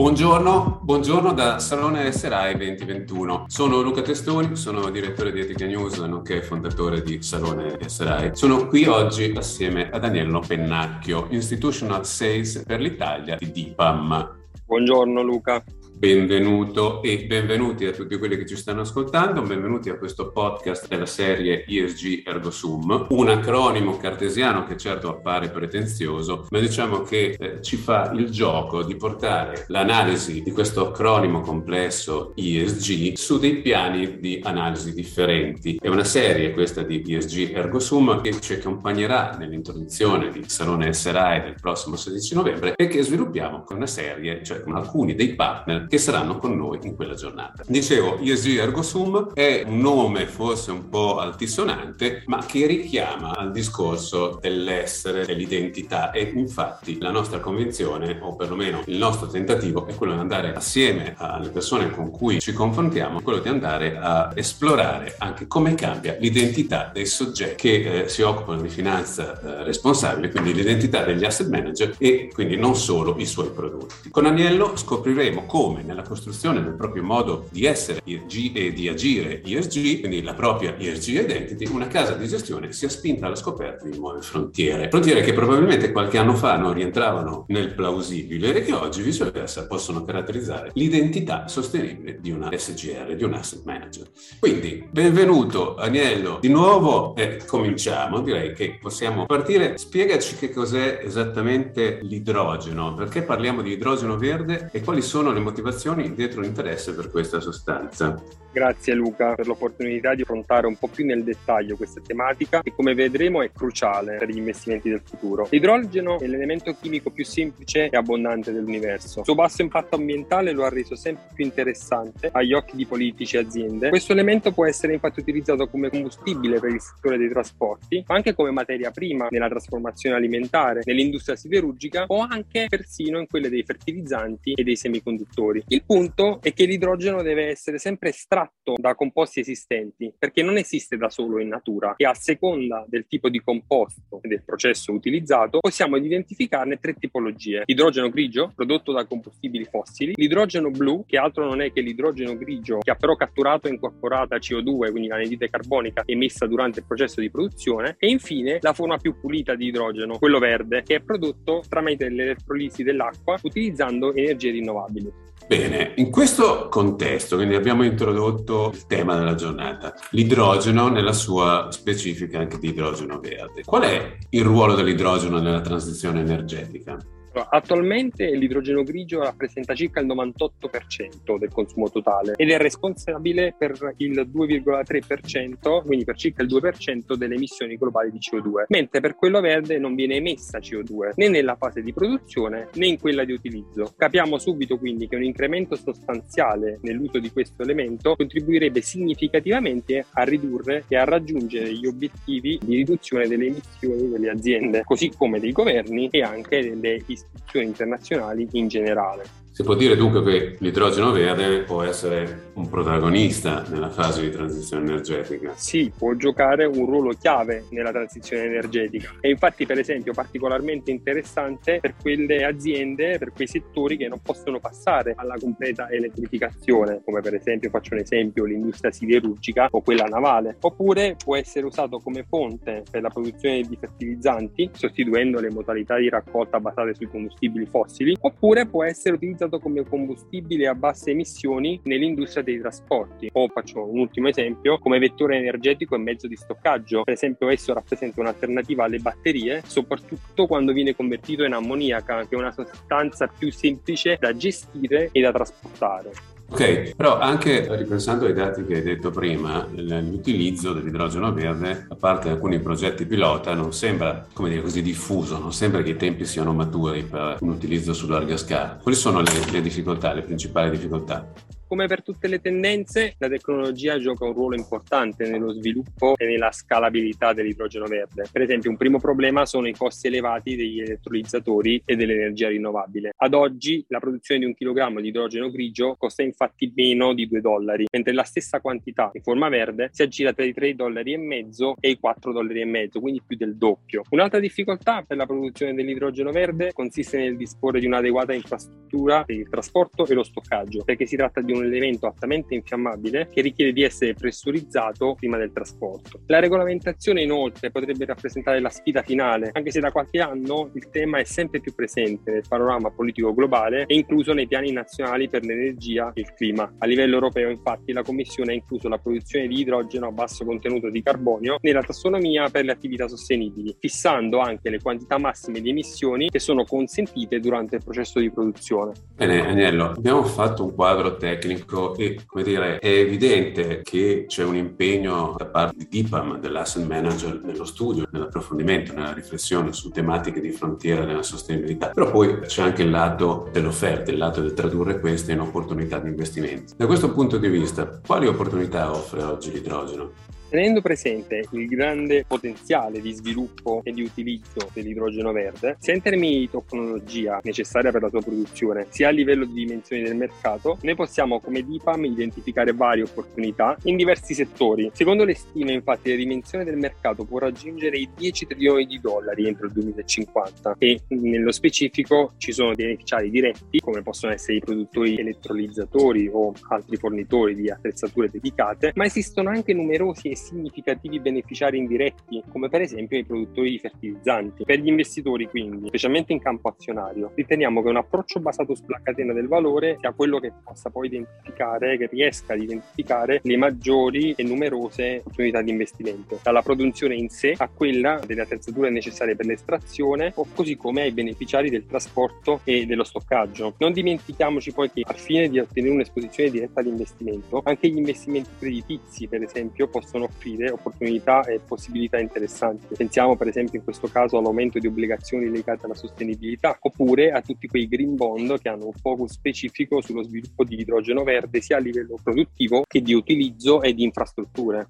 Buongiorno, buongiorno da Salone SRAI 2021. Sono Luca Testoni, sono direttore di Etica News, nonché fondatore di Salone SRAI. Sono qui oggi assieme a Daniello Pennacchio, Institutional Sales per l'Italia di DIPAM. Buongiorno Luca. Benvenuto e benvenuti a tutti quelli che ci stanno ascoltando, benvenuti a questo podcast della serie ESG Ergo Sum, un acronimo cartesiano che certo appare pretenzioso, ma diciamo che eh, ci fa il gioco di portare l'analisi di questo acronimo complesso ESG su dei piani di analisi differenti. È una serie questa di ESG Ergo Sum che ci accompagnerà nell'introduzione di Salone SRAE del prossimo 16 novembre e che sviluppiamo con una serie, cioè con alcuni dei partner che saranno con noi in quella giornata. Dicevo, ISG Ergo Sum è un nome forse un po' altisonante, ma che richiama al discorso dell'essere, dell'identità e infatti la nostra convinzione, o perlomeno il nostro tentativo, è quello di andare assieme alle persone con cui ci confrontiamo, quello di andare a esplorare anche come cambia l'identità dei soggetti che eh, si occupano di finanza eh, responsabile, quindi l'identità degli asset manager e quindi non solo i suoi prodotti. Con Agnello scopriremo come come nella costruzione del proprio modo di essere ESG e di agire ESG, quindi la propria ESG identity, una casa di gestione sia spinta alla scoperta di nuove frontiere. Frontiere che probabilmente qualche anno fa non rientravano nel plausibile e che oggi viceversa possono caratterizzare l'identità sostenibile di una SGR, di un asset manager. Quindi, benvenuto Agnello, di nuovo e cominciamo, direi che possiamo partire. Spiegaci che cos'è esattamente l'idrogeno, perché parliamo di idrogeno verde e quali sono le motivazioni motivazioni dietro l'interesse per questa sostanza. Grazie Luca per l'opportunità di affrontare un po' più nel dettaglio questa tematica che come vedremo è cruciale per gli investimenti del futuro. L'idrogeno è l'elemento chimico più semplice e abbondante dell'universo. Il suo basso impatto ambientale lo ha reso sempre più interessante agli occhi di politici e aziende. Questo elemento può essere infatti utilizzato come combustibile per il settore dei trasporti, ma anche come materia prima nella trasformazione alimentare, nell'industria siderurgica o anche persino in quelle dei fertilizzanti e dei semiconduttori fuori. Il punto è che l'idrogeno deve essere sempre estratto da composti esistenti, perché non esiste da solo in natura e a seconda del tipo di composto e del processo utilizzato possiamo identificarne tre tipologie. L'idrogeno grigio, prodotto da combustibili fossili, l'idrogeno blu, che altro non è che l'idrogeno grigio che ha però catturato e incorporata CO2, quindi l'anidride carbonica emessa durante il processo di produzione, e infine la forma più pulita di idrogeno, quello verde, che è prodotto tramite l'elettrolisi dell'acqua utilizzando energie rinnovabili. Bene, in questo contesto, quindi abbiamo introdotto il tema della giornata, l'idrogeno nella sua specifica anche di idrogeno verde. Qual è il ruolo dell'idrogeno nella transizione energetica? Attualmente l'idrogeno grigio rappresenta circa il 98% del consumo totale ed è responsabile per il 2,3%, quindi per circa il 2% delle emissioni globali di CO2, mentre per quello verde non viene emessa CO2 né nella fase di produzione né in quella di utilizzo. Capiamo subito quindi che un incremento sostanziale nell'uso di questo elemento contribuirebbe significativamente a ridurre e a raggiungere gli obiettivi di riduzione delle emissioni delle aziende, così come dei governi e anche delle istituzioni istituzioni internazionali in generale. Si può dire dunque che l'idrogeno verde può essere un protagonista nella fase di transizione energetica? Sì, può giocare un ruolo chiave nella transizione energetica. E infatti, per esempio, particolarmente interessante per quelle aziende, per quei settori che non possono passare alla completa elettrificazione, come per esempio, faccio un esempio, l'industria siderurgica o quella navale. Oppure può essere usato come fonte per la produzione di fertilizzanti, sostituendo le modalità di raccolta basate sui combustibili fossili, oppure può essere utilizzato utilizzato come combustibile a basse emissioni nell'industria dei trasporti. O faccio un ultimo esempio, come vettore energetico e mezzo di stoccaggio. Per esempio esso rappresenta un'alternativa alle batterie, soprattutto quando viene convertito in ammoniaca, che è una sostanza più semplice da gestire e da trasportare. Ok, però anche ripensando ai dati che hai detto prima, l'utilizzo dell'idrogeno verde, a parte alcuni progetti pilota, non sembra, come dire, così diffuso, non sembra che i tempi siano maturi per un utilizzo su larga scala. Quali sono le, le difficoltà, le principali difficoltà? Come per tutte le tendenze, la tecnologia gioca un ruolo importante nello sviluppo e nella scalabilità dell'idrogeno verde. Per esempio, un primo problema sono i costi elevati degli elettrolizzatori e dell'energia rinnovabile. Ad oggi la produzione di un chilogrammo di idrogeno grigio costa infatti meno di 2 dollari, mentre la stessa quantità in forma verde si aggira tra i 3 dollari e i 4 dollari quindi più del doppio. Un'altra difficoltà per la produzione dell'idrogeno verde consiste nel disporre di un'adeguata infrastruttura per il trasporto e lo stoccaggio, perché si tratta di un elemento altamente infiammabile che richiede di essere pressurizzato prima del trasporto. La regolamentazione inoltre potrebbe rappresentare la sfida finale, anche se da qualche anno il tema è sempre più presente nel panorama politico globale e incluso nei piani nazionali per l'energia e il clima. A livello europeo infatti la Commissione ha incluso la produzione di idrogeno a basso contenuto di carbonio nella tassonomia per le attività sostenibili, fissando anche le quantità massime di emissioni che sono consentite durante il processo di produzione. Bene, Agnello, abbiamo fatto un quadro tecnico e, come dire, è evidente che c'è un impegno da parte di DIPAM, dell'asset manager, nello studio, nell'approfondimento, nella riflessione su tematiche di frontiera della sostenibilità. Però poi c'è anche il lato dell'offerta, il lato del tradurre queste in opportunità di investimento. Da questo punto di vista, quali opportunità offre oggi l'idrogeno? Tenendo presente il grande potenziale di sviluppo e di utilizzo dell'idrogeno verde, sia in termini di tecnologia necessaria per la sua produzione, sia a livello di dimensioni del mercato, noi possiamo come DIPAM identificare varie opportunità in diversi settori. Secondo le stime, infatti, la dimensione del mercato può raggiungere i 10 trilioni di dollari entro il 2050 e nello specifico ci sono beneficiari diretti, come possono essere i produttori elettrolizzatori o altri fornitori di attrezzature dedicate, ma esistono anche numerosi significativi beneficiari indiretti, come per esempio i produttori di fertilizzanti. Per gli investitori, quindi, specialmente in campo azionario, riteniamo che un approccio basato sulla catena del valore sia quello che possa poi identificare, che riesca ad identificare le maggiori e numerose opportunità di investimento, dalla produzione in sé a quella delle attrezzature necessarie per l'estrazione o così come ai beneficiari del trasporto e dello stoccaggio. Non dimentichiamoci poi che al fine di ottenere un'esposizione diretta all'investimento, anche gli investimenti creditizi, per esempio, possono offrire opportunità e possibilità interessanti. Pensiamo per esempio in questo caso all'aumento di obbligazioni legate alla sostenibilità oppure a tutti quei green bond che hanno un focus specifico sullo sviluppo di idrogeno verde sia a livello produttivo che di utilizzo e di infrastrutture.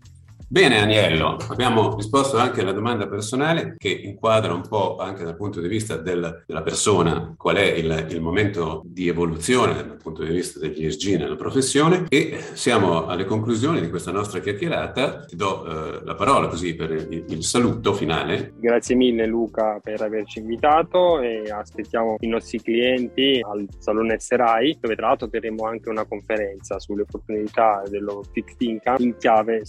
Bene Aniello, abbiamo risposto anche alla domanda personale che inquadra un po' anche dal punto di vista del, della persona qual è il, il, momento di evoluzione dal punto di vista degli ESG nella professione e siamo alle conclusioni di questa nostra chiacchierata. Ti do eh, la parola così per il, il, saluto finale. Grazie mille Luca per averci invitato e aspettiamo i nostri clienti al Salone Serai dove tra l'altro terremo anche una conferenza sulle opportunità dello fixed income in chiave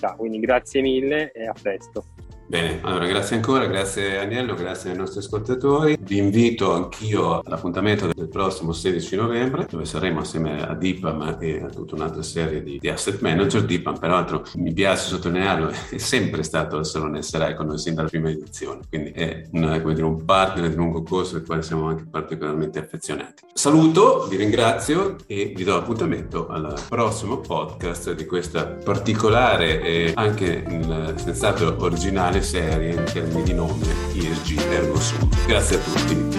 sostenibilità quindi grazie mille e a presto. Bene, allora grazie ancora, grazie Agnello, grazie ai nostri ascoltatori. Vi invito anch'io all'appuntamento del prossimo 16 novembre, dove saremo assieme a Dipam e a tutta un'altra serie di, di asset manager. Dipam, peraltro, mi piace sottolinearlo, è sempre stato al Salone con noi sin dalla prima edizione, quindi è un, dire, un partner di lungo corso del quale siamo anche particolarmente affezionati. Saluto, vi ringrazio e vi do appuntamento al prossimo podcast di questa particolare e anche senz'altro originale serie in termini di nome ISG Ergo Sum. Grazie a tutti.